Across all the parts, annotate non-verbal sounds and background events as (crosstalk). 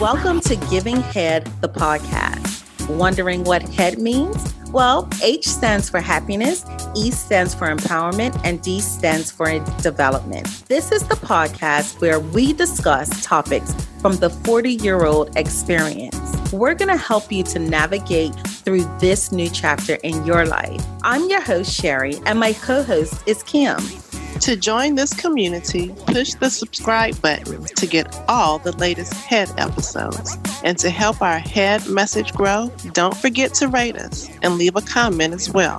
Welcome to Giving Head, the podcast. Wondering what head means? Well, H stands for happiness, E stands for empowerment, and D stands for development. This is the podcast where we discuss topics from the 40 year old experience. We're going to help you to navigate through this new chapter in your life. I'm your host, Sherry, and my co host is Kim. To join this community, push the subscribe button to get all the latest head episodes. And to help our head message grow, don't forget to rate us and leave a comment as well.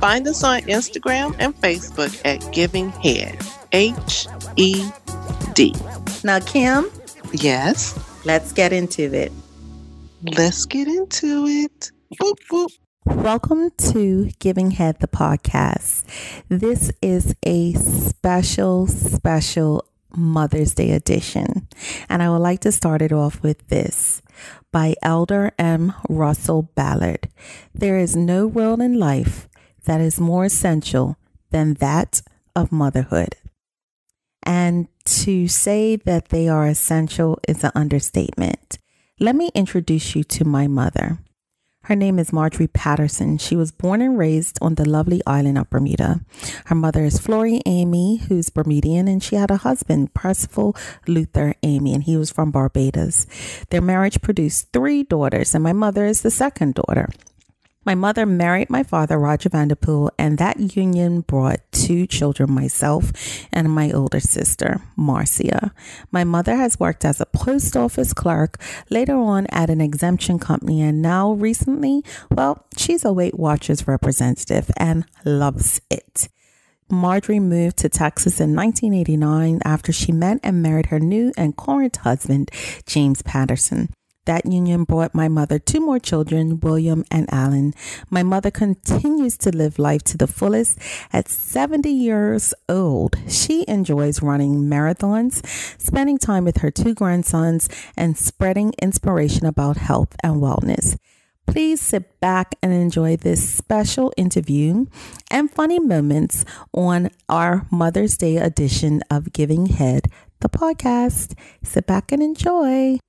Find us on Instagram and Facebook at Giving Head. H E D. Now, Kim? Yes. Let's get into it. Let's get into it. Boop, boop. Welcome to Giving Head the podcast. This is a special, special Mother's Day edition. And I would like to start it off with this by Elder M. Russell Ballard. There is no role in life that is more essential than that of motherhood. And to say that they are essential is an understatement. Let me introduce you to my mother. Her name is Marjorie Patterson. She was born and raised on the lovely island of Bermuda. Her mother is Flory Amy, who's Bermudian, and she had a husband, Percival Luther Amy, and he was from Barbados. Their marriage produced three daughters, and my mother is the second daughter. My mother married my father, Roger Vanderpool, and that union brought two children, myself and my older sister, Marcia. My mother has worked as a post office clerk, later on at an exemption company, and now recently, well, she's a Weight Watchers representative and loves it. Marjorie moved to Texas in 1989 after she met and married her new and current husband, James Patterson. That union brought my mother two more children, William and Alan. My mother continues to live life to the fullest. At 70 years old, she enjoys running marathons, spending time with her two grandsons, and spreading inspiration about health and wellness. Please sit back and enjoy this special interview and funny moments on our Mother's Day edition of Giving Head, the podcast. Sit back and enjoy.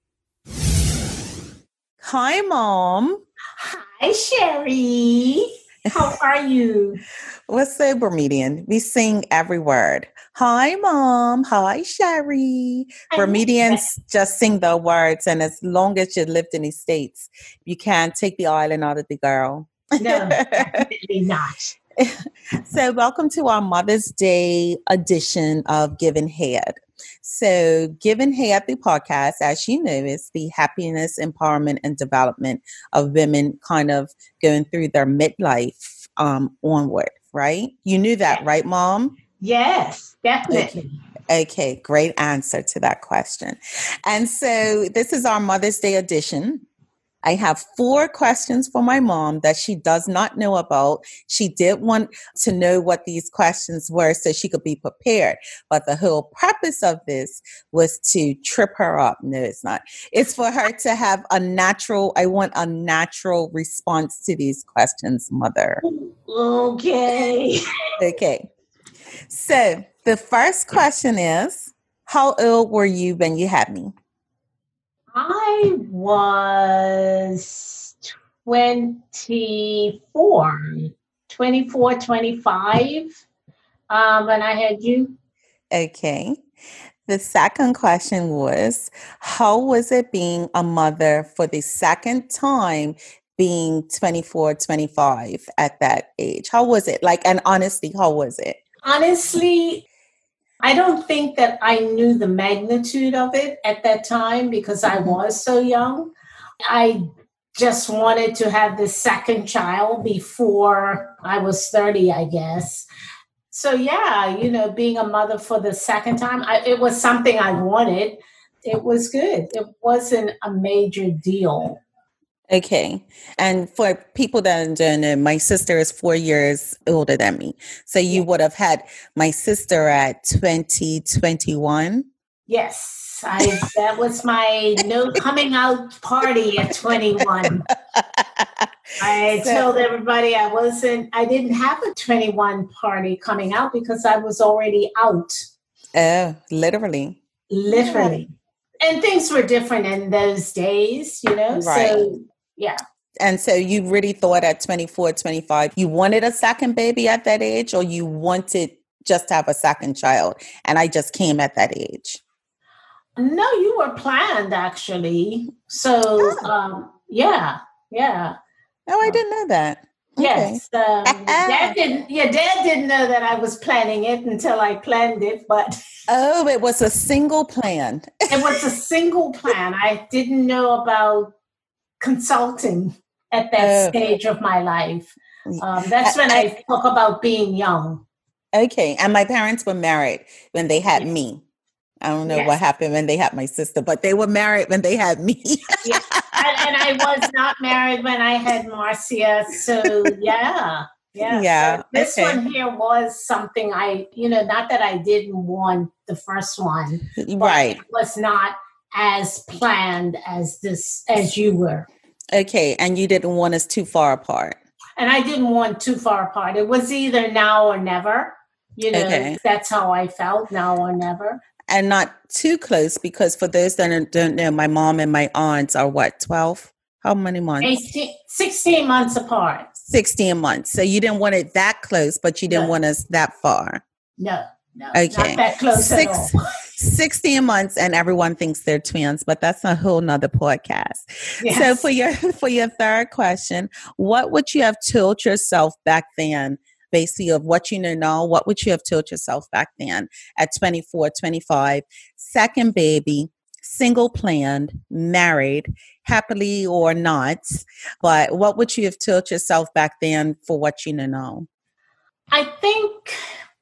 Hi, Mom. Hi, Sherry. How (laughs) are you? What's the Bermudian? We sing every word. Hi, Mom. Hi, Sherry. Bermudians just sing the words, and as long as you lived in the States, you can't take the island out of the girl. No, (laughs) definitely not. so, welcome to our Mother's Day edition of Giving Head. So, Giving the podcast, as you know, is the happiness, empowerment, and development of women kind of going through their midlife um, onward, right? You knew that, right, Mom? Yes, definitely. Okay. okay, great answer to that question. And so, this is our Mother's Day edition I have four questions for my mom that she does not know about. She did want to know what these questions were so she could be prepared. But the whole purpose of this was to trip her up. No, it's not. It's for her to have a natural, I want a natural response to these questions, mother. Okay. okay. So the first question is How old were you when you had me? I was 24, 24, 25 um, when I had you. Okay. The second question was How was it being a mother for the second time, being 24, 25 at that age? How was it? Like, and honestly, how was it? Honestly, I don't think that I knew the magnitude of it at that time because I mm-hmm. was so young. I just wanted to have the second child before I was 30, I guess. So, yeah, you know, being a mother for the second time, I, it was something I wanted. It was good. It wasn't a major deal. Okay. And for people that don't know, my sister is four years older than me. So you would have had my sister at 2021. Yes. I, that was my no coming out party at 21. (laughs) I so, told everybody I wasn't, I didn't have a 21 party coming out because I was already out. Oh, literally. Literally. and things were different in those days, you know. Right. So yeah. And so you really thought at 24, 25, you wanted a second baby at that age, or you wanted just to have a second child? And I just came at that age. No, you were planned actually. So oh. um, yeah, yeah. Oh, I didn't know that. Yes, um, (laughs) dad didn't. Yeah, dad didn't know that I was planning it until I planned it. But (laughs) oh, it was a single plan. it was a single (laughs) plan. I didn't know about consulting at that oh. stage of my life. Um, that's when I, I talk about being young. Okay, and my parents were married when they had yes. me. I don't know yes. what happened when they had my sister, but they were married when they had me. yeah. and, and, I was (laughs) not married when I had Marcia. So yeah. Yeah. Yeah. So this okay. one here was something I, you know, not that I didn't want the first one. Right. It was not as planned as this as you were. Okay. And you didn't want us too far apart. And I didn't want too far apart. It was either now or never. You know, okay. that's how I felt, now or never and not too close because for those that don't know, my mom and my aunts are what, 12? How many months? 18, 16 months apart. 16 months. So you didn't want it that close, but you didn't no. want us that far. No, no. Okay. Not that close Six. (laughs) 16 months and everyone thinks they're twins, but that's a whole nother podcast. Yes. So for your (laughs) for your third question, what would you have told yourself back then basically of what you know now, what would you have told yourself back then at 24, 25, second baby, single planned, married, happily or not, but what would you have told yourself back then for what you know now? I think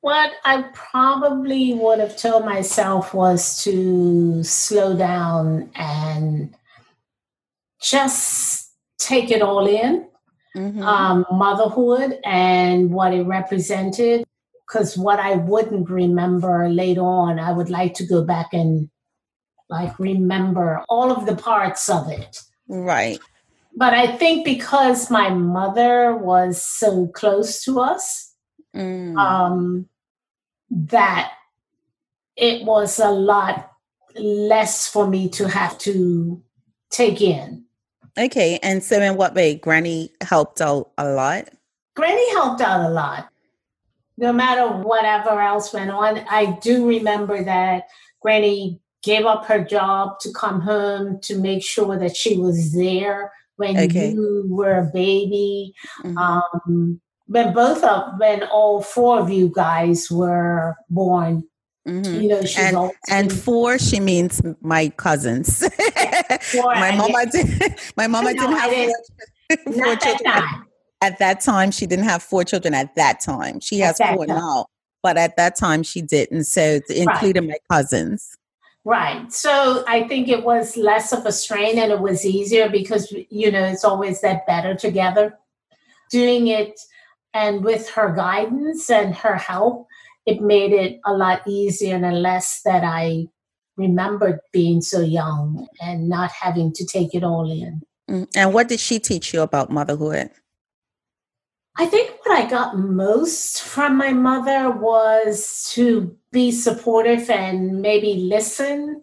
what I probably would have told myself was to slow down and just take it all in mm-hmm. um, motherhood and what it represented. Because what I wouldn't remember later on, I would like to go back and like remember all of the parts of it. Right. But I think because my mother was so close to us, mm. um, that it was a lot less for me to have to take in. Okay. And so, in what way? Granny helped out a lot? Granny helped out a lot. No matter whatever else went on, I do remember that Granny gave up her job to come home to make sure that she was there when okay. you were a baby. Mm-hmm. Um, when both of when all four of you guys were born Mm-hmm. You know, and, and four, she means my cousins. (laughs) Four, my mama did. My mama no, didn't have four, four children. That at that time, she didn't have four children. At that time, she has four time. now, but at that time, she didn't. So, including right. my cousins. Right. So I think it was less of a strain and it was easier because, you know, it's always that better together. Doing it and with her guidance and her help, it made it a lot easier and less that I remembered being so young and not having to take it all in. Mm, and what did she teach you about motherhood? I think what I got most from my mother was to be supportive and maybe listen.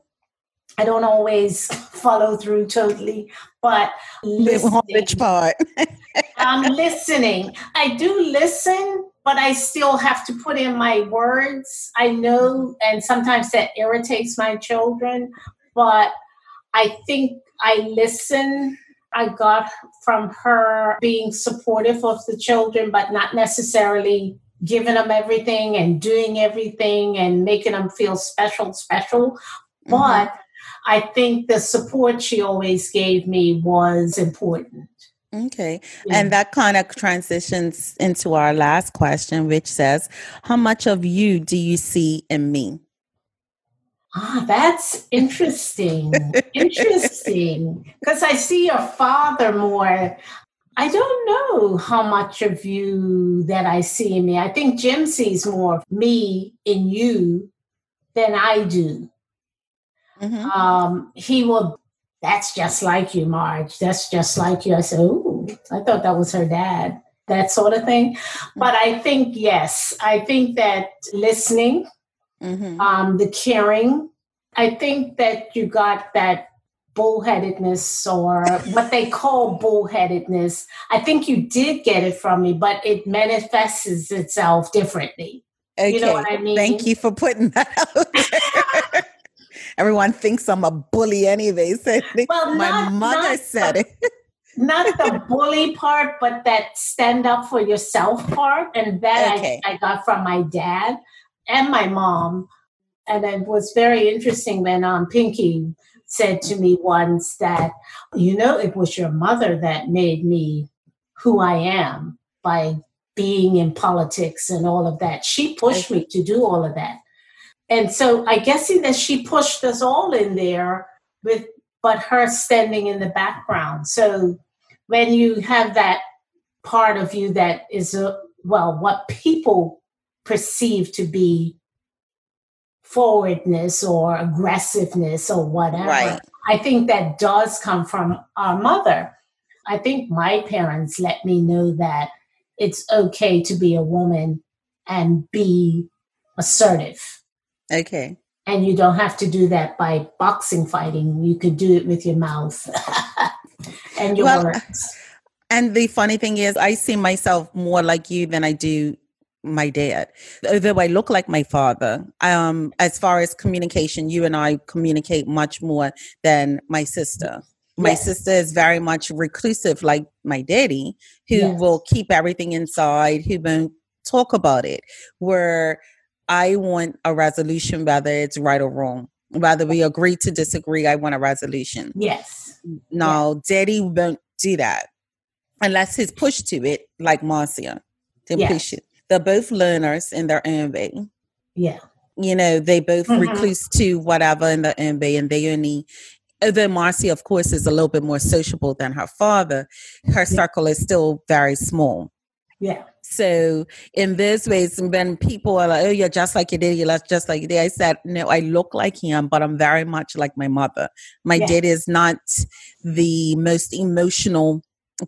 I don't always follow through totally, but listening. Which part? (laughs) I'm listening. I do listen, but I still have to put in my words. I know, and sometimes that irritates my children, but I think I listen. I got from her being supportive of the children, but not necessarily giving them everything and doing everything and making them feel special, special. Mm-hmm. But I think the support she always gave me was important. Okay. Yeah. And that kind of transitions into our last question, which says, How much of you do you see in me? Ah, that's interesting. (laughs) interesting. Because I see your father more. I don't know how much of you that I see in me. I think Jim sees more of me in you than I do. Mm-hmm. Um, he will that's just like you, Marge. That's just like you. I said, Ooh, I thought that was her dad, that sort of thing. But I think, yes, I think that listening, mm-hmm. um, the caring, I think that you got that bullheadedness or what they call bullheadedness. I think you did get it from me, but it manifests itself differently. Okay. You know what I mean? Thank you for putting that out (laughs) Everyone thinks I'm a bully anyway. (laughs) So well, my not, mother not said the, it. (laughs) not the bully part, but that stand up for yourself part. And that okay. I, I got from my dad and my mom. And it was very interesting when um, Pinky said to me once that, you know, it was your mother that made me who I am by being in politics and all of that. She pushed me to do all of that. And so I guess that she pushed us all in there with but her standing in the background. So when you have that part of you that is a, well what people perceive to be forwardness or aggressiveness or whatever. Right. I think that does come from our mother. I think my parents let me know that it's okay to be a woman and be assertive. Okay. And you don't have to do that by boxing fighting. You could do it with your mouth (laughs) and your well, words. And the funny thing is, I see myself more like you than I do my dad. Although I look like my father, um, as far as communication, you and I communicate much more than my sister. My yes. sister is very much reclusive, like my daddy, who yes. will keep everything inside, who won't talk about it. Where I want a resolution, whether it's right or wrong. Whether we agree to disagree, I want a resolution. Yes. No, yes. daddy won't do that unless he's pushed to it, like Marcia. Then yes. push it. They're both learners in their own way. Yeah. You know, they both mm-hmm. recluse to whatever in the own way, and they only although Marcy, of course, is a little bit more sociable than her father, her yeah. circle is still very small. Yeah. So in this ways, when people are like, "Oh, you're just like your daddy, you're just like your daddy," I said, "No, I look like him, but I'm very much like my mother. My yeah. dad is not the most emotional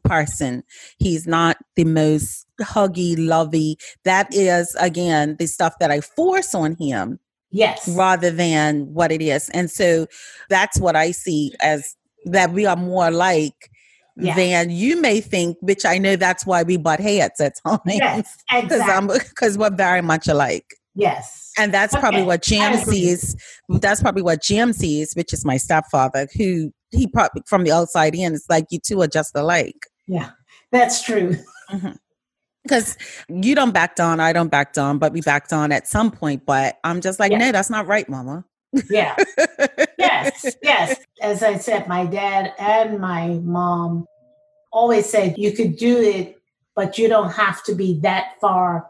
person. He's not the most huggy, lovey. That is again the stuff that I force on him." Yes. Rather than what it is. And so that's what I see as that we are more like yeah. than you may think, which I know that's why we butt heads at (laughs) times. Yes, exactly. (laughs) Because we're very much alike. Yes. And that's okay. probably what Jim sees. That's probably what Jim sees, which is my stepfather, who he probably from the outside in, it's like you two are just alike. Yeah, that's true. Mm-hmm because you don't back down, I don't back down, but we backed on at some point. But I'm just like, yeah. no, that's not right, mama. yeah. (laughs) yes. Yes. As I said, my dad and my mom always said you could do it, but you don't have to be that far.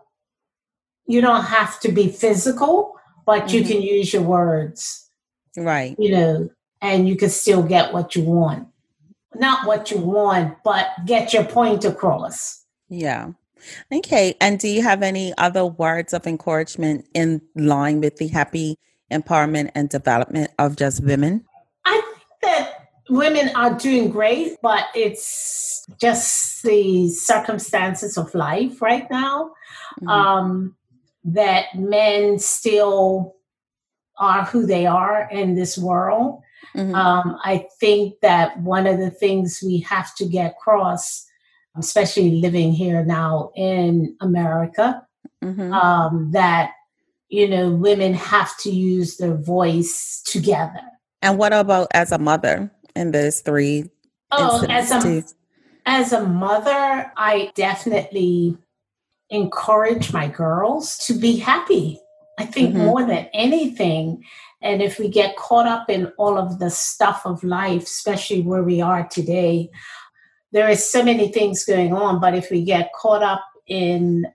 You don't have to be physical, but mm-hmm. you can use your words. Right. You know, and you can still get what you want. Not what you want, but get your point across. Yeah. Okay. And do you have any other words of encouragement in line with the happy empowerment and development of just women? I think that women are doing great, but it's just the circumstances of life right now mm-hmm. um, that men still are who they are in this world. Mm-hmm. Um, I think that one of the things we have to get across especially living here now in America, mm-hmm. um, that you know women have to use their voice together. And what about as a mother in those three? Oh, as a too? as a mother, I definitely encourage my girls to be happy. I think mm-hmm. more than anything. And if we get caught up in all of the stuff of life, especially where we are today, there is so many things going on, but if we get caught up in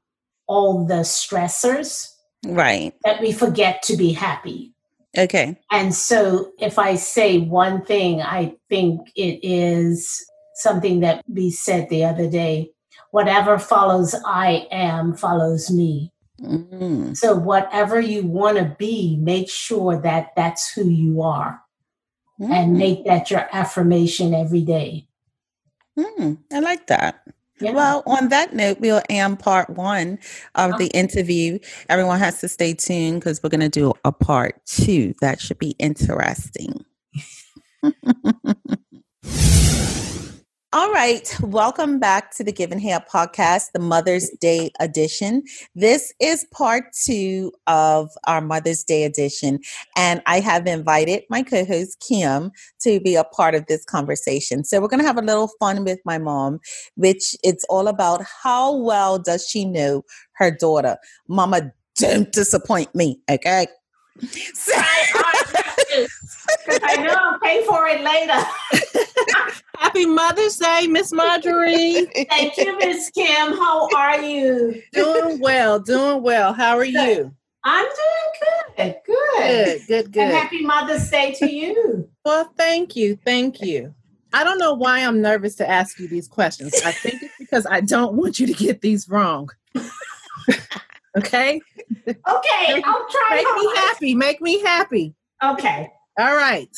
all the stressors, right, that we forget to be happy. Okay. And so if I say one thing, I think it is something that we said the other day whatever follows I am follows me. Mm-hmm. So whatever you want to be, make sure that that's who you are mm-hmm. and make that your affirmation every day. Mm, I like that. Yeah. Well, on that note, we'll end part one of the interview. Everyone has to stay tuned because we're going to do a part two. That should be interesting. (laughs) All right. Welcome back to the Giving Head podcast, the Mother's Day edition. This is part two of our Mother's Day edition. And I have invited my co host, Kim, to be a part of this conversation. So we're going to have a little fun with my mom, which it's all about how well does she know her daughter? Mama, don't disappoint me. Okay. (laughs) So- I know I'll pay for it later. (laughs) Happy Mother's Day, Miss Marjorie. Thank you, Miss Kim. How are you? doing well, doing well. How are you? I'm doing good. Good. Good, good, And happy Mother's Day to you. Well, thank you, thank you. I don't know why I'm nervous to ask you these questions. I think it's because I don't want you to get these wrong. (laughs) okay? Okay, I'll try. Make me happy. Make me happy. Okay. All right.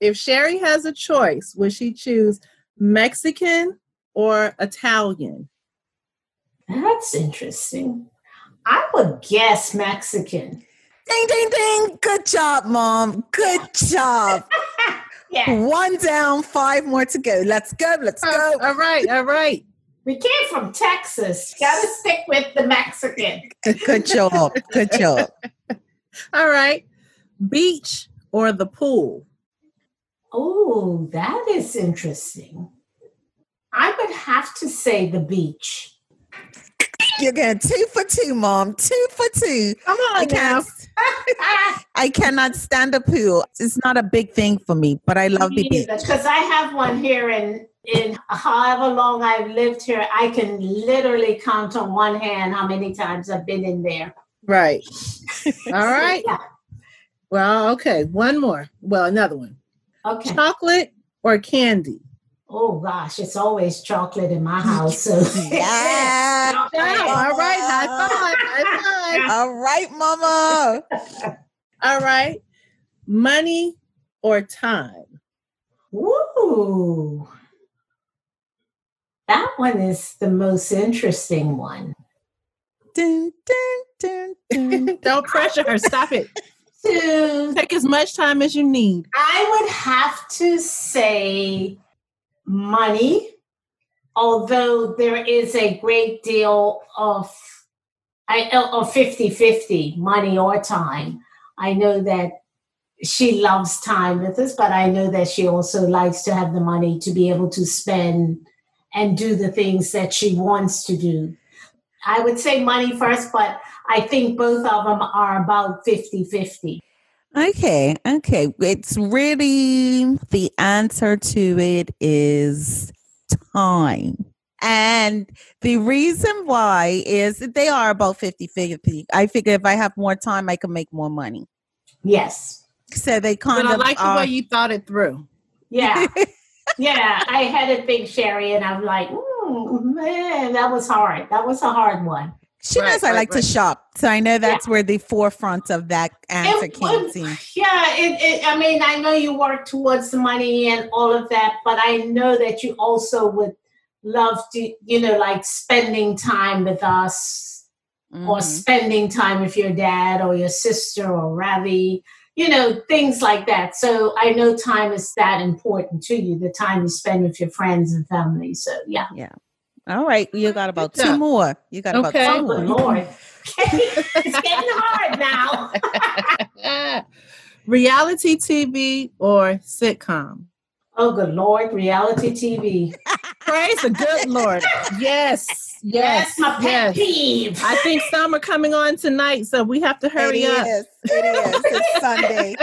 If Sherry has a choice, would she choose Mexican or Italian? That's interesting. I would guess Mexican. Ding, ding, ding. Good job, mom. Good job. (laughs) Yeah. One down, five more to go. Let's go. Let's go. All right, all right. We came from Texas. Gotta stick with the Mexican. Good job. Good job. (laughs) All right. Beach or the pool? Oh, that is interesting. I would have to say the beach. You're getting two for two, mom. Two for two. Come I on now. can't. (laughs) I cannot stand a pool. It's not a big thing for me, but I love the beach. Because I have one here in in however long I've lived here, I can literally count on one hand how many times I've been in there. Right. (laughs) All right. Yeah. Well, okay. One more. Well, another one. Okay. Chocolate or candy? Oh gosh, it's always chocolate in my house. (laughs) So Yeah. Chocolate. All right. High five. High five. (laughs) All right, mama. (laughs) All right. Money or time? Ooh. That one is the most interesting one. Dun, dun, dun, dun. Don't pressure her. Stop it. To Take as much time as you need. I would have to say money, although there is a great deal of I oh, of 50-50, money or time. I know that she loves time with us, but I know that she also likes to have the money to be able to spend and do the things that she wants to do. I would say money first, but I think both of them are about 50-50. Okay, okay. It's really the answer to it is time. And the reason why is that they are about 50 50. I figure if I have more time, I can make more money. Yes. So they kind But I of like the way you thought it through. Yeah. (laughs) yeah. I had to big Sherry, and I'm like, mm, man, that was hard. That was a hard one. She Right, knows I like right. to shop. So I know that's where the forefront of that answer It came to. Yeah, it, it, I mean, I know you work towards money and all of that, but I know that you also would love to, you know, like spending time with us or Mhm. spending time with your dad or your sister or Ravi, you know, things like that. So I know time is that important to you, the time you spend with your friends and family. So yeah. yeah. All right. You got about two more. You got about Okay. two Oh, more. Lord. (laughs) it's getting hard now. (laughs) Reality TV or sitcom? Oh, good Lord. Reality TV. Praise the good Lord. Yes. Yes. That's my pet yes. peeve. I think (laughs) some are coming on tonight, so we have to hurry it up. is. It is. It's Sunday.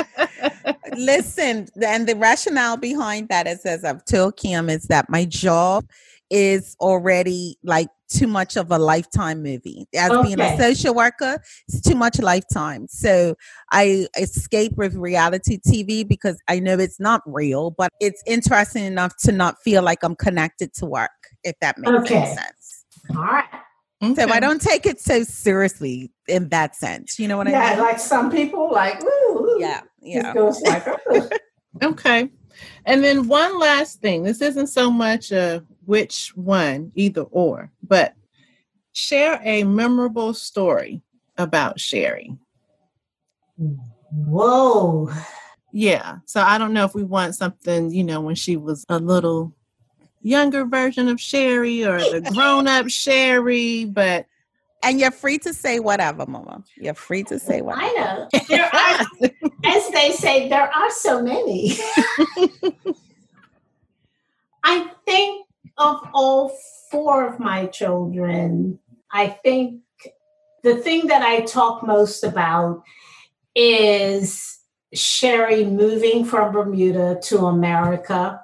Listen, and the rationale behind that is, as I've told Kim, is that my job is already like too much of a lifetime movie. As being a social worker, it's too much lifetime. So I escape with reality TV because I know it's not real, but it's interesting enough to not feel like I'm connected to work, if that makes any Okay. sense. All right. So I don't take it so seriously in that sense. You know what I mean? Yeah, mean? like some people, like, ooh. yeah, yeah. goes like, oh. (laughs) Okay. And then one last thing. This isn't so much a which one, either or, but share a memorable story about Sherry. Whoa. Yeah. So I don't know if we want something, you know, when she was a little younger version of Sherry or the (laughs) grown up Sherry, but and you're free to say whatever, Mama. You're free to say whatever. I know. There are, (laughs) as they say, there are so many. (laughs) I think of all four of my children, I think the thing that I talk most about is Sherry moving from Bermuda to America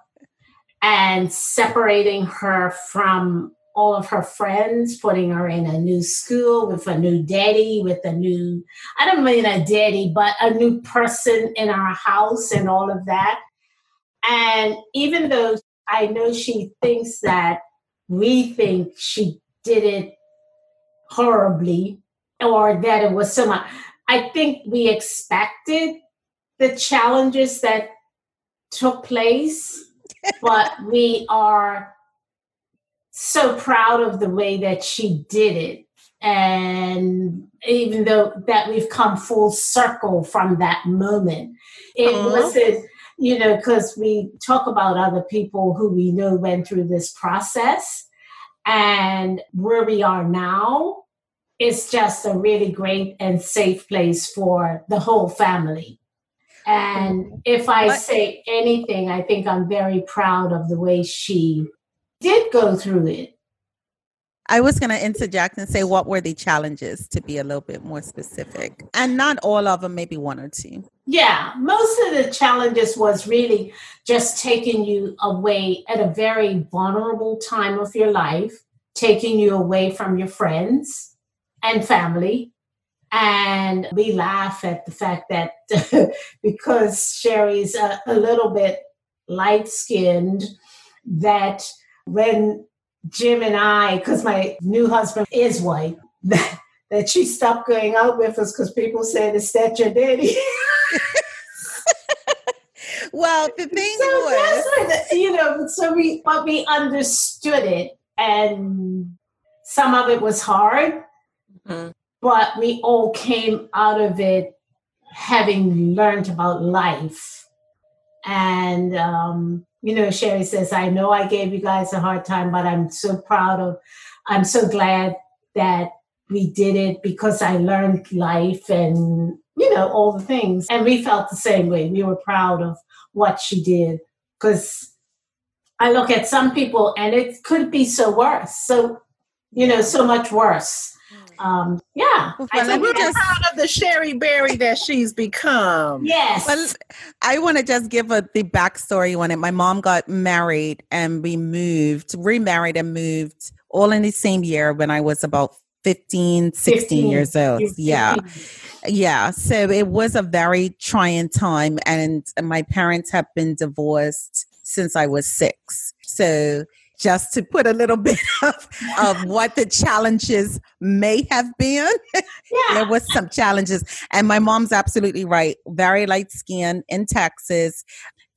and separating her from all of her friends, putting her in a new school with a new daddy, with a new, I don't mean a daddy, but a new person in our house and all of that. And even though I know she thinks that we think she did it horribly or that it was so much, I think we expected the challenges that took place, (laughs) but we are so proud of the way that she did it. And even though that we've come full circle from that moment, it uh-huh. wasn't, you know, because we talk about other people who we know went through this process and where we are now is just a really great and safe place for the whole family. And if I say anything, I think I'm very proud of the way she did go through it. I was going to interject and say, what were the challenges to be a little bit more specific? And not all of them, maybe one or two. Yeah, most of the challenges was really just taking you away at a very vulnerable time of your life, taking you away from your friends and family. And we laugh at the fact that (laughs) because Sherry's a, a little bit light skinned, that when Jim and I, because my new husband is white, (laughs) that, she stopped going out with us because people said, Is that your daddy? (laughs) well, the thing so was, you know, so we, but we understood it, and some of it was hard, mm-hmm. but we all came out of it having learned about life. And um, you know, Sherry says, I know I gave you guys a hard time, but I'm so proud of, I'm so glad that we did it because I learned life and, you know, all the things. And we felt the same way. We were proud of what she did because I look at some people and it could be so worse. So, you know, so much worse um, yeah. Well, I think we're just proud of the Sherry Berry that she's become. Yes. Well, I want to just give a, the backstory on it. My mom got married and we moved, remarried and moved all in the same year when I was about 15, 16 15, years old. 15. Yeah. Yeah. So it was a very trying time. And my parents have been divorced since I was six. So just to put a little (laughs) bit of, of what the challenges may have been. Yeah. there was some challenges. And my mom's absolutely right. Very light skin in Texas.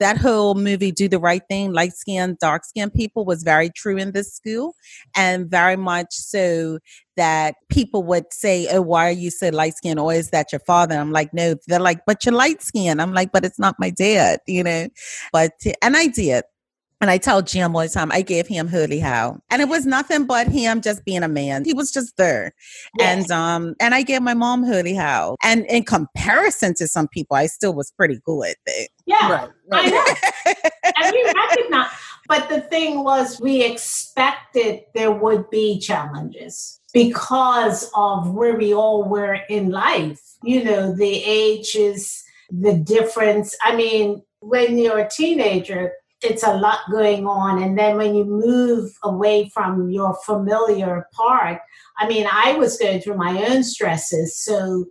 That whole movie, Do the Right Thing, light skin, dark skin people was very true in this school. And very much so that people would say, Oh, why are you so light skin? Or is that your father? I'm like, No, they're like, But you're light skin. I'm like, But it's not my dad, you know? But, and I did. And I tell Jim all the time, I gave him Hoodie How. And it was nothing but him just being a man. He was just there. Yes. And um and I gave my mom Hoodie How. And in comparison to some people, I still was pretty good. Yeah. Right, right. I know. (laughs) and we recognize but the thing was we expected there would be challenges because of where we all were in life. You know, the ages, the difference. I mean, when you're a teenager, it's a lot going on. And then when you move away from your familiar part, I mean, I was going through my own stresses. So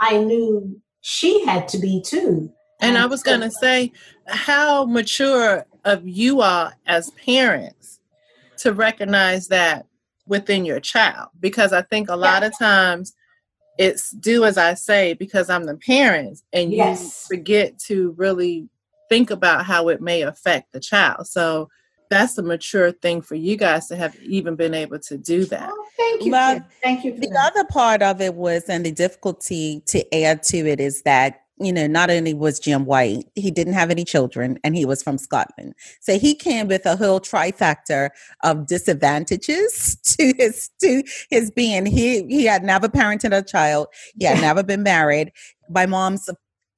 I knew she had to be too. And I was going to say, how mature of you are as parents to recognize that within your child? Because I think a lot of times it's do as I say because I'm the parent, and yes. you forget to really think about how it may affect the child. So that's a mature thing for you guys to have even been able to do that. Oh, thank you. Well, thank you. For The that. other part of it was, and the difficulty to add to it is that, you know, not only was Jim white, he didn't have any children and he was from Scotland. So he came with a whole trifactor of disadvantages (laughs) to his to his being. He he had never parented a child, he had (laughs) never been married. My mom's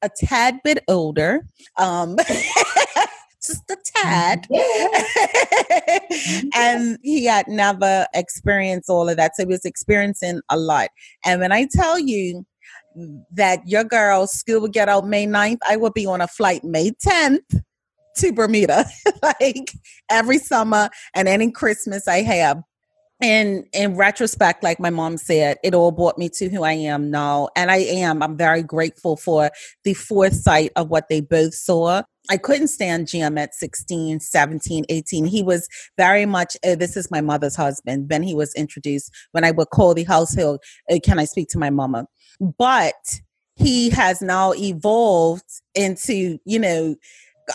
a, tad bit older. Um (laughs) just a tad. (laughs) and he had never experienced all of that. So he was experiencing a lot. And when I tell you that your girl school will get out May 9th, I will be on a flight May 10th to Bermuda, (laughs) like every summer and any Christmas I have. And in retrospect, like my mom said, it all brought me to who I am now. And I am, I'm very grateful for the foresight of what they both saw. I couldn't stand Jim at 16, 17, 18. He was very much, uh, this is my mother's husband. When he was introduced, when I would call the household, uh, can I speak to my mama? But he has now evolved into, you know,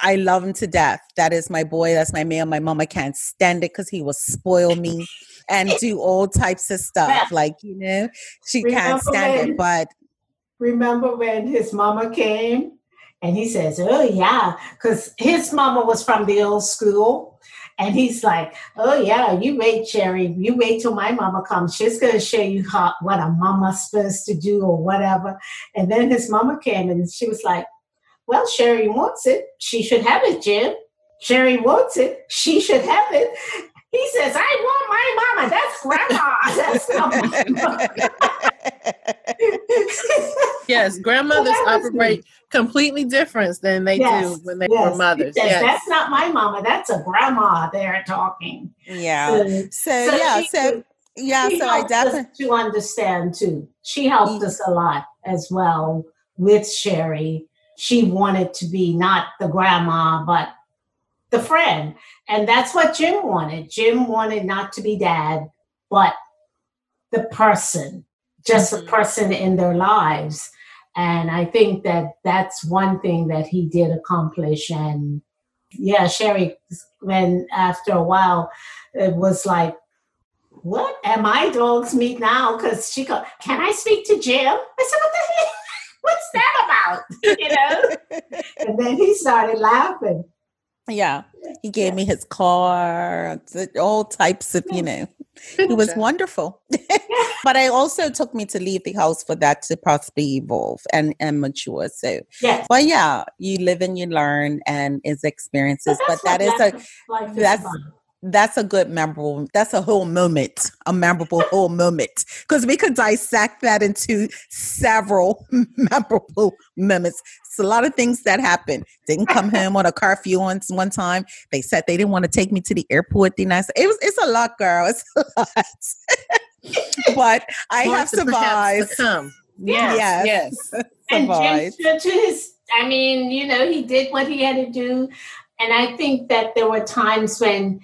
I love him to death. That is my boy. That's my man. My mama can't stand it because he will spoil me and do all types of stuff. Like, you know, she can't stand when- it. But Remember when his mama came and he says, Oh, yeah, because his mama was from the old school. And he's like, Oh, yeah, you wait, Cherry. You wait till my mama comes. She's going to show you how, what a mama's supposed to do or whatever. And then his mama came and she was like, Well, Sherry wants it. She should have it, Jim. Sherry wants it. She should have it. He says, I want my mama. That's grandma. (laughs) That's not my. (laughs) Yes, grandmothers that was operate completely different than they Yes, do when they yes. were mothers. Says, Yes. That's not my mama. That's a grandma there talking. yeah. So, So, so yeah. she- So, yeah. So I helped definitely. to understand too. She helped us a lot as well with Sherry. She wanted to be not the grandma, but the friend. And that's what Jim wanted. Jim wanted not to be dad, but the person, just Mhm. a person in their lives. And I think that that's one thing that he did accomplish. And yeah, Sherry, when after a while, it was like, what am I dog's meat now? Because she go, can I speak to Jim? I said, what the heck? About? (laughs) You know? and then he started laughing. Yeah. He gave me his car, all types of, you know, it was wonderful. (laughs) (laughs) but I also took me to leave the house for that to possibly evolve and, and mature. So, Yes. but yeah, you live and you learn and it's experiences. But, that's that is a, that's-. That's a good memorable that's a whole moment a memorable whole moment. Because we could dissect that into several (laughs) memorable moments. It's a lot of things that happened. Didn't come (laughs) home on a curfew once one time. They said they didn't want to take me to the airport the next it was it's a lot girl. It's a lot. (laughs) But i have survived. come. Yes. Yes. Yes. and survived. Stood to his i mean you know he did what he had to do. And i think that there were times when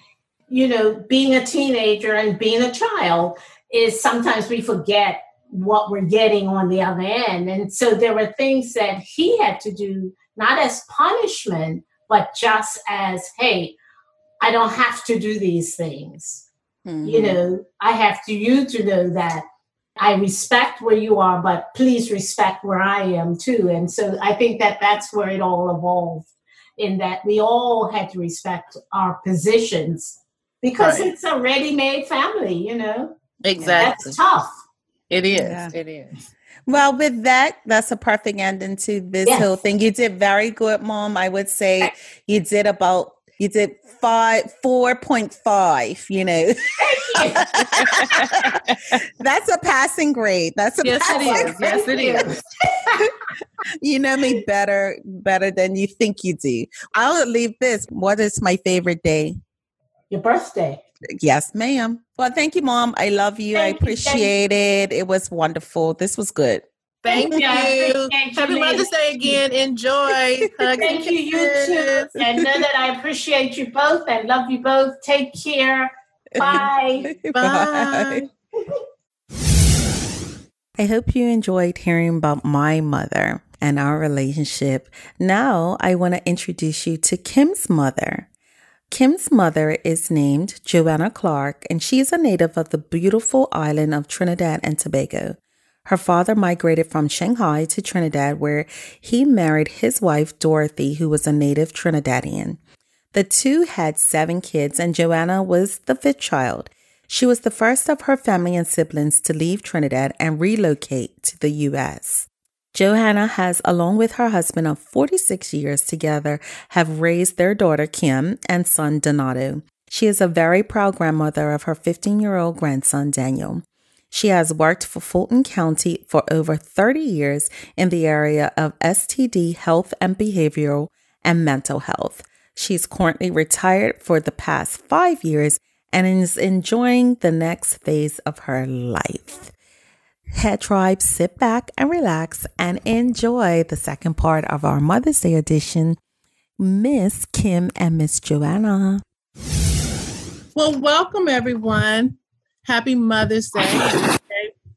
you know being a teenager and being a child is sometimes we forget what we're getting on the other end. And so there were things that he had to do not as punishment but just as hey i don't have to do these things. You Mhm. know i have to you to know that i respect where you are but please respect where i am too. And so i think that that's where it all evolved in that we all had to respect our positions because Right. it's a ready-made family you know Exactly. that's tough It is. Yeah. It is. Well, with that, that's a perfect ending to this Yes. whole thing. You did very good, Mom. I would say you did about you did five four point five. You know, (laughs) that's a passing grade. That's a Yes, it passing is. Yes, it is. Thank you. You know me better better than you think you do. I'll leave this. What is my favorite day? Your birthday Yes, ma'am. Well, thank you, Mom. I love you. I Thank you, thank you. appreciate it. It was wonderful. This was good. Thank Thank you. you. I appreciate you, Happy Mother's. Day again. Enjoy. (laughs) Hugs thank you you too kisses. and know that i appreciate you both and love you both take care (laughs) bye Bye. I hope you enjoyed hearing about my mother and our relationship. Now I want to introduce you to Kim's mother. Kim's mother is named Joanna Clark, and she is a native of the beautiful island of Trinidad and Tobago. Her father migrated from Shanghai to Trinidad, where he married his wife, Dorothy, who was a native Trinidadian. The two had seven kids, and Joanna was the fifth child. She was the first of her family and siblings to leave Trinidad and relocate to the U.S. Johanna has, along with her husband of 46 years together, have raised their daughter Kim and son Donato. She is a very proud grandmother of her 15 year old grandson Daniel. She has worked for Fulton County for over 30 years in the area of STD health and behavioral and mental health. She's currently retired for the past five years and is enjoying the next phase of her life. Head Tribe, sit back and relax and enjoy the second part of our Mother's Day edition, Miss Kim and Miss Joanna. Well, welcome everyone. Happy Mother's Day.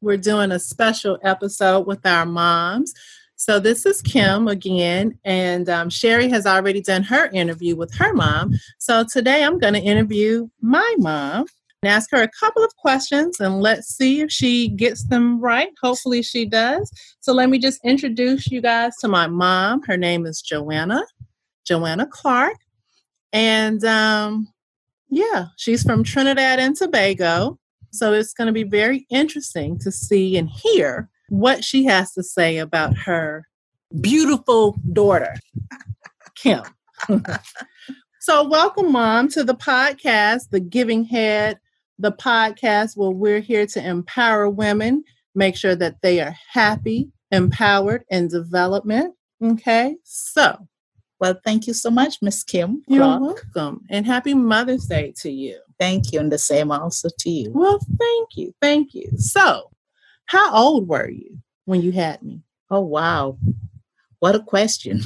We're doing a special episode with our moms. So, this is Kim again, and um, Sherry has already done her interview with her mom. So, today I'm going to interview my mom and ask her a couple of questions and let's see if she gets them right. Hopefully, she does. So, let me just introduce you guys to my mom. Her name is Joanna, Joanna Clark. And um, yeah, she's from Trinidad and Tobago. So, it's going to be very interesting to see and hear what she has to say about her beautiful daughter, Kim. (laughs) so, welcome, Mom, to the podcast, The Giving Head the podcast where we're here to empower women, make sure that they are happy, empowered, and development. Okay, so. Well, thank you so much, Miss Kim. You're Clark. welcome. And happy Mother's Day to you. Thank you. And the same also to you. Well, thank you. Thank you. So, how old were you when you had me? Oh, wow. What a question.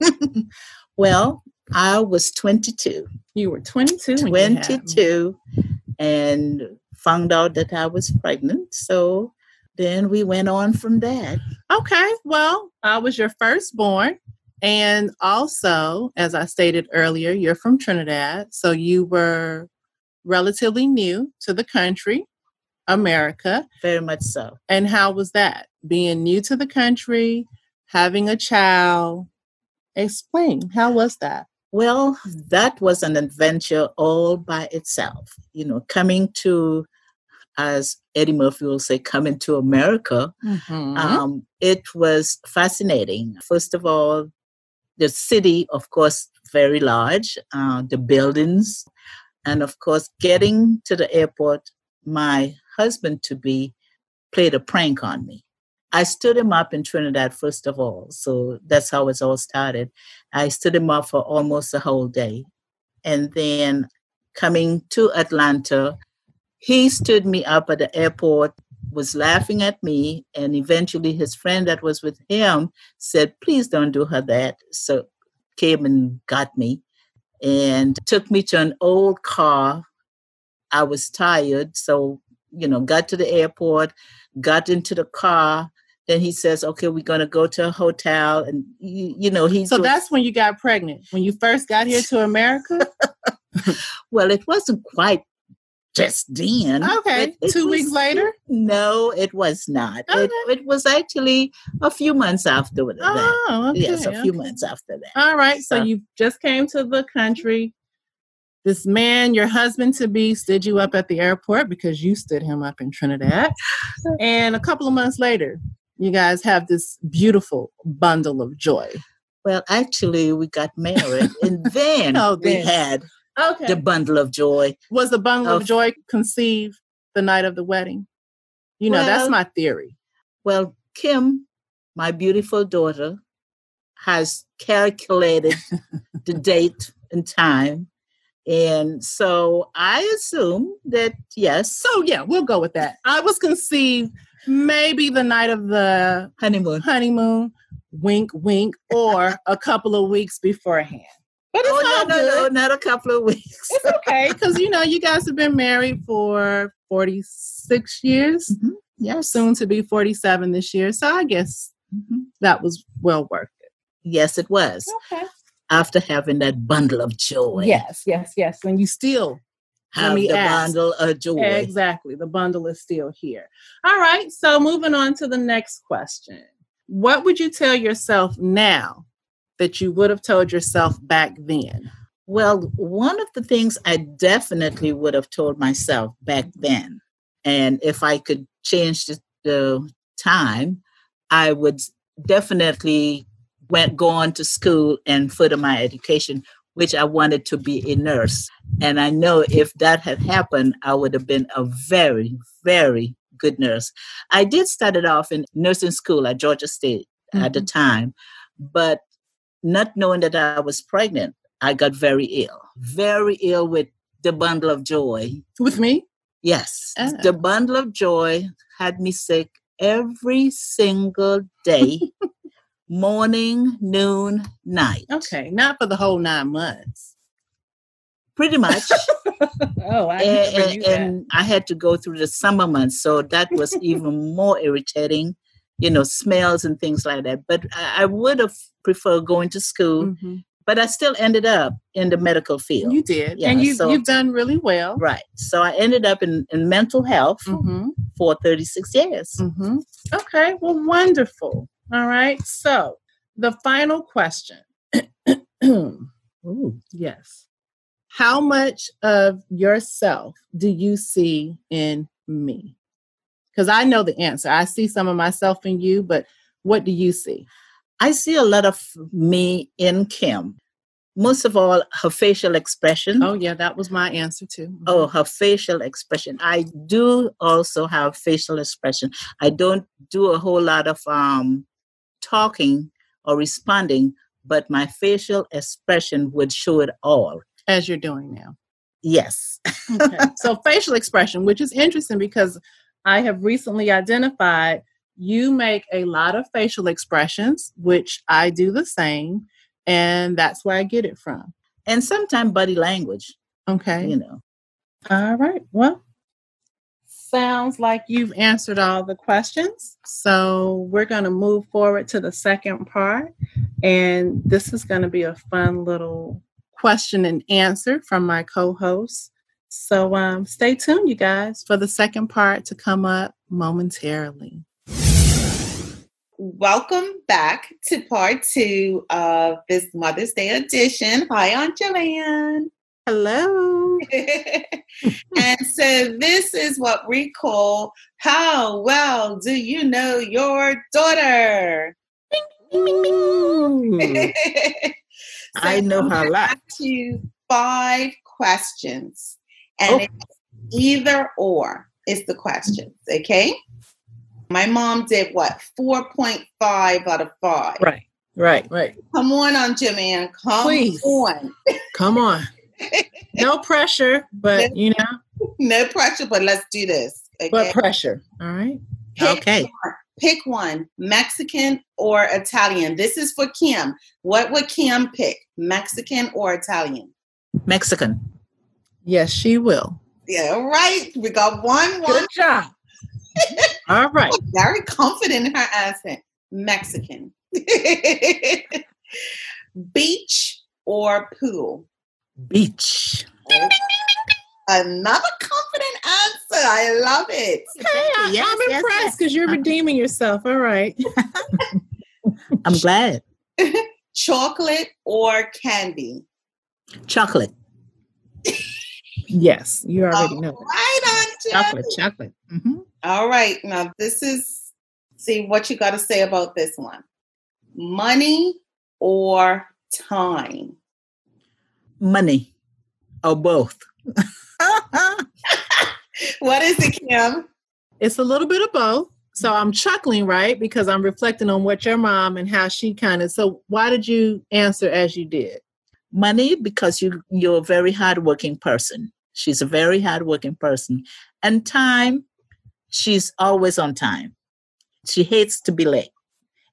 (laughs) well, I was 22. You were 22. 22 and found out that I was pregnant. So then we went on from that. Okay. Well, I was your firstborn. And also, as I stated earlier, you're from Trinidad. So you were relatively new to the country, America. Very much so. And how was that? Being new to the country, having a child. Explain, how was that? Well, that was an adventure all by itself. You know, coming to, as Eddie Murphy will say, coming to America, mm-hmm. um, it was fascinating. First of all, the city, of course, very large, uh, the buildings, and of course, getting to the airport, my husband to be played a prank on me. I stood him up in Trinidad, first of all. So that's how it all started. I stood him up for almost a whole day. And then coming to Atlanta, he stood me up at the airport, was laughing at me, and eventually his friend that was with him said, Please don't do her that. So came and got me and took me to an old car. I was tired, so you know, got to the airport, got into the car, then he says, "Okay, we're going to go to a hotel," and you, you know he. So that's when you got pregnant. When you first got here to America. (laughs) well, it wasn't quite just then. Okay, two was, weeks later. No, it was not. Okay. It, it, was actually a few months after that. Oh, okay, yes, a okay. few months after that. All right, so, so you just came to the country. This man, your husband to be, stood you up at the airport because you stood him up in Trinidad. (laughs) And a couple of months later, you guys have this beautiful bundle of joy. Well, actually, we got married, and (laughs) then oh, we had okay. the bundle of joy. Was the bundle of, of, joy conceived the night of the wedding? You know, well, that's my theory. Well, Kim, my beautiful daughter, has calculated the (laughs) date and time. And so I assume that yes. So yeah, we'll go with that. I was conceived maybe the night of the honeymoon. Honeymoon, wink, wink, or a couple of weeks beforehand. But it's oh, no, no, no, not a couple of weeks. it's okay because you know you guys have been married for forty six years. Mm-hmm. Yeah, soon to be forty seven this year. So I guess mm-hmm. that was well worth it. Yes, it was. Okay. after having that bundle of joy. Yes, yes, yes. And you still have the ask. bundle of joy. Exactly. The bundle is still here. All right. So moving on to the next question. What would you tell yourself now that you would have told yourself back then? Well, one of the things I definitely would have told myself back then, and if I could change the, the time, I would definitely went go on to school and further my education, which I wanted to be a nurse. And I know if that had happened, I would have been a very, very good nurse. I did start it off in nursing school at Georgia State mm-hmm. at the mm-hmm. time, but not knowing that I was pregnant, I got very ill, very ill with the bundle of joy. With me? Yes. Oh. The bundle of joy had me sick every single day (laughs) morning, noon, night. Okay, not for the whole nine months. Pretty much. (laughs) oh, I and, and, and, I had to go through the summer months, so that was (laughs) even more irritating. You know, smells and things like that. But I, I would have preferred going to school. Mm-hmm. But I still ended up in the medical field. You did, yeah, and you, so, you've done really well. Right. So I ended up in, in mental health mm-hmm. for 36 years. Mm-hmm. Okay, well, wonderful. All right. So the final question. (clears throat) Ooh, yes. How much of yourself do you see in me? Because I know the answer. I see some of myself in you, but what do you see? I see a lot of me in Kim. Most of all, her facial expression. Oh, yeah, that was my answer too. Mm-hmm. Oh, her facial expression. I do also have facial expression. I don't do a whole lot of um, talking or responding, but my facial expression would show it all. As you're doing now. Yes. okay. (laughs) So, facial expression, which is interesting because I have recently identified you make a lot of facial expressions, which I do the same. And that's where I get it from. And sometimes body language. Okay. You know. All right. Well, sounds like you've answered all the questions. So we're going to move forward to the second part. And this is going to be a fun little question and answer from my co host. So um, stay tuned, you guys, for the second part to come up momentarily. Welcome back to part two of this Mother's Day edition. Hi, Aunt Joanne. Hello. (laughs) and so this is what we call how well do you know your daughter? (laughs) so I know her a lot. You five questions, and oh. it's either or is the questions. Okay. My mom did what four point five out of five. Right. Right. Right. Come on, Aunt Joanne. Come Please. on. Come on (laughs) no pressure, but you know. No pressure, but let's do this. Okay? But pressure. All right. Pick okay. One. Pick one Mexican or Italian. This is for Kim. What would Kim pick? Mexican or Italian? Mexican. Yes, she will. Yeah, right. We got one. one. Good job. (laughs) All right. Very confident in her accent. Mexican. (laughs) Beach or pool? Beach. Another confident answer. I love it. Hey, I, yes, I'm yes, impressed because yes. you're redeeming yourself. All right. (laughs) I'm glad. (laughs) Chocolate or candy? Chocolate. (laughs) yes, you already All know. Right on, chocolate. Chocolate. Mm-hmm. All right. Now, this is, see what you got to say about this one money or time? Money or both. (laughs) what is it, Kim? It's a little bit of both. So I'm chuckling, right? Because I'm reflecting on what your mom and how she kind of. So why did you answer as you did? Money, because you you're a very hardworking person. She's a very hardworking person, and time. She's always on time. She hates to be late,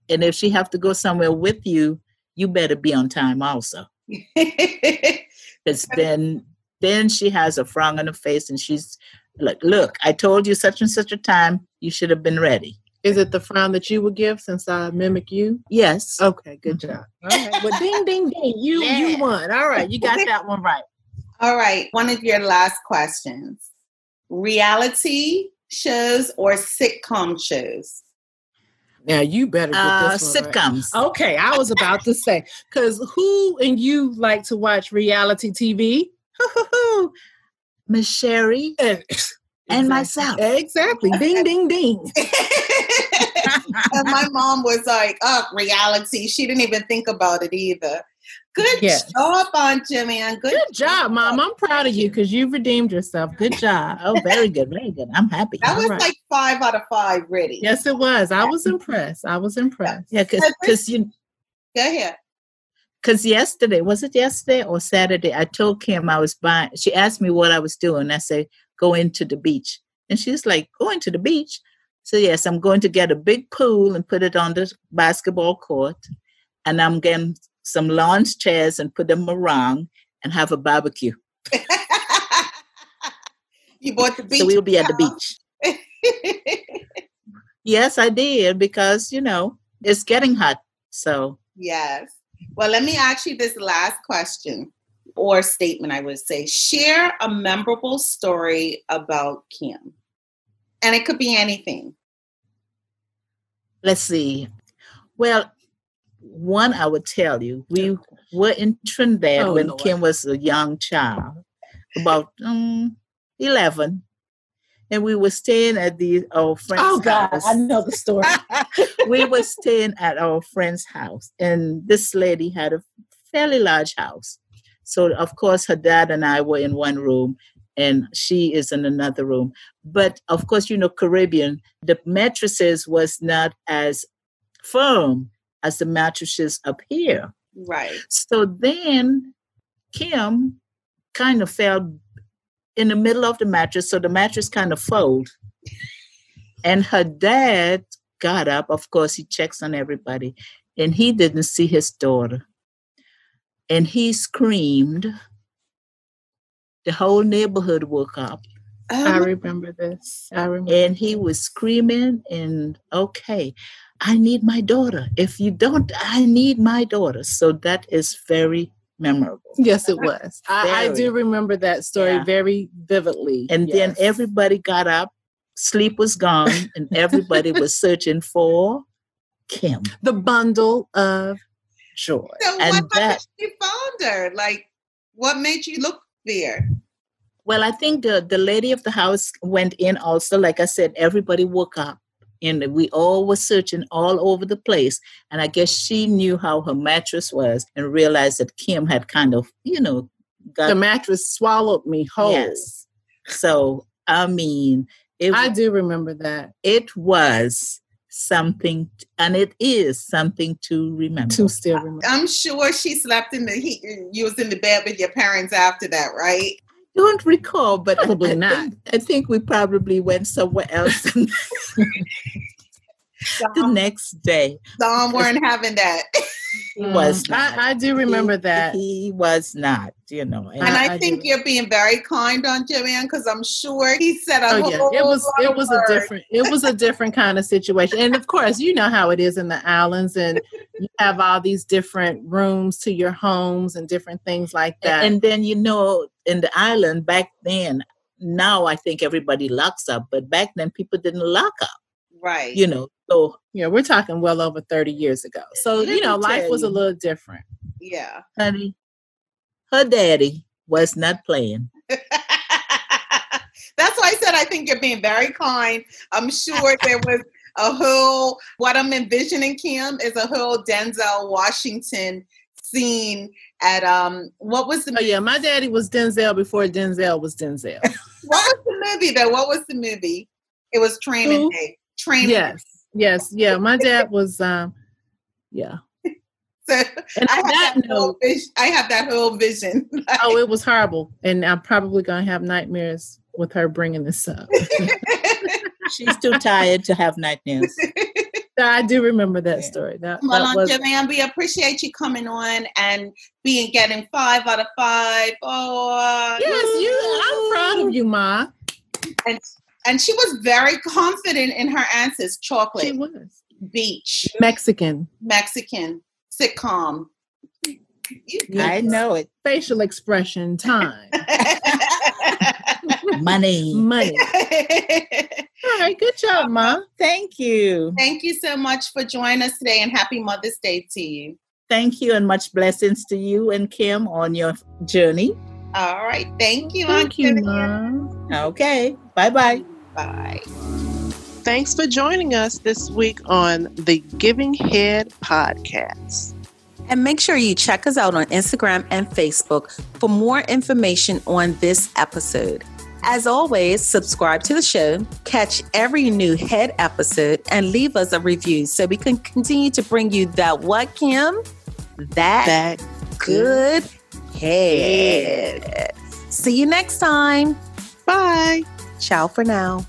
and if she have to go somewhere with you, you better be on time also. (laughs) Because then then she has a frown on her face and she's like, look, I told you such and such a time, you should have been ready. Is it the frown that you would give since I mimic you? Yes. Okay, good job. All right. Well, ding, ding, ding. You Yeah. you won. All right, you got that one right. All right. One of your last questions reality shows or sitcom shows? Now you better get Uh, this one right. sitcoms. Okay, I was about to say because who and you like to watch reality TV? (laughs) Miss Sherry and, and myself. Exactly. Ding, (laughs) ding, ding. and my mom was like, oh, reality. She didn't even think about it either. Good Yes. job, Aunt Jimmy. And good, Good job, Mom. I'm proud of you because you redeemed yourself. Good job. Oh, very good, very good. I'm happy. That was right. like five out of five, ready. Yes, it was. I was impressed. I was impressed. Yeah, because you Go ahead. because yesterday was it yesterday or Saturday? I told Kim I was buying. She asked me what I was doing. I said go into the beach, and she's like, going to the beach." So yes, I'm going to get a big pool and put it on the basketball court, and I'm getting some lawn chairs and put them around and have a barbecue. (laughs) you bought the beach. so we'll be at the beach. Yes, I did because you know it's getting hot. So yes. Well, let me ask you this last question or statement, I would say. Share a memorable story about Kim. And it could be anything. let's see. Well, one I would tell you, we were in Trinidad Oh, when Lord. Kim was a young child, about um, eleven, and we were staying at the our friend's Oh God, house. I know the story. (laughs) we were staying at our friend's house, and this lady had a fairly large house. So, of course, her dad and I were in one room, and she is in another room. But of course, you know, Caribbean, the mattresses was not as firm as the mattresses up here. Right. So then Kim kind of fell in the middle of the mattress, so the mattress kind of folded. And her dad got up. Of course, he checks on everybody, and he didn't see his daughter. And he screamed. The whole neighborhood woke up, I Um, remember this. I remember. and he was screaming. And okay, I need my daughter. If you don't, I need my daughter. So that is very memorable. Yes, it was. I, I do remember that story Yeah. very vividly. And then everybody got up, sleep was gone, and everybody was (laughs) searching for Kim. the bundle of joy. So And what that- happened you found her? Like, what made you look there? Well, I think the, the lady of the house went in also. Like I said, everybody woke up and we all were searching all over the place. And I guess she knew how her mattress was and realized that Kim had kind of, you know, got The mattress swallowed me whole. Yes. So, I mean, it, I do remember that. it was something, and it is something to remember. To still remember. I'm sure she slept in the heat. You was in the bed with your parents after that, right? Don't recall, but I- Probably I, not. Think, I think we probably went somewhere else (laughs) the next day. Dom weren't having that. (laughs) He was Mm, not. I, I do remember He- that. he was not. You know, and And I- I, I think do. you're being very kind on Joanne because I'm sure he said a Oh yeah, it was it of was a different it was a different kind of situation, and of course you know how it is in the islands, and you have all these different rooms to your homes and different things like that. and then you know, in the island back then. Now I think everybody locks up, but back then people didn't lock up. Right. You know, so yeah, we're talking well over thirty years ago, so you know life was a little different. Yeah. honey, her daddy was not playing. (laughs) That's why I said I think you're being very kind. I'm sure there was a whole what I'm envisioning, Kim, is a whole Denzel Washington scene at um what was the Oh yeah, my daddy was Denzel before Denzel was Denzel. (laughs) what was the movie though? What was the movie? It was Training? Day. Training yes, yes, yeah. My dad was, um, yeah. (laughs) So And I have that that note, vision. I have that whole vision. (laughs) oh, it was horrible, and I'm probably gonna have nightmares with her bringing this up. (laughs) She's too tired to have nightmares. I do remember that Yeah. story. That, well, that Aunt was Joanne, we appreciate you coming on and being getting five out of five. Oh, yes, you. I'm proud of you, Ma. And And she was very confident in her answers. She Chocolate, was beach, Mexican Mexican, sitcom. I know it. facial expression time (laughs) Money. money. (laughs) All right, good job, Ma. Thank you. Thank you so much for joining us today and happy Mother's Day to you. Thank you, and much blessings to you and Kim on your journey. All right. Thank you. Thank Aunt you, Vivian. Ma. Okay. Bye bye. Bye. Thanks for joining us this week on the Giving Head Podcast. And make sure you check us out on Instagram and Facebook for more information on this episode. As always, subscribe to the show, catch every new head episode, and leave us a review so we can continue to bring you that what, Kim? That, That good head. See you next time. Bye. Ciao for now.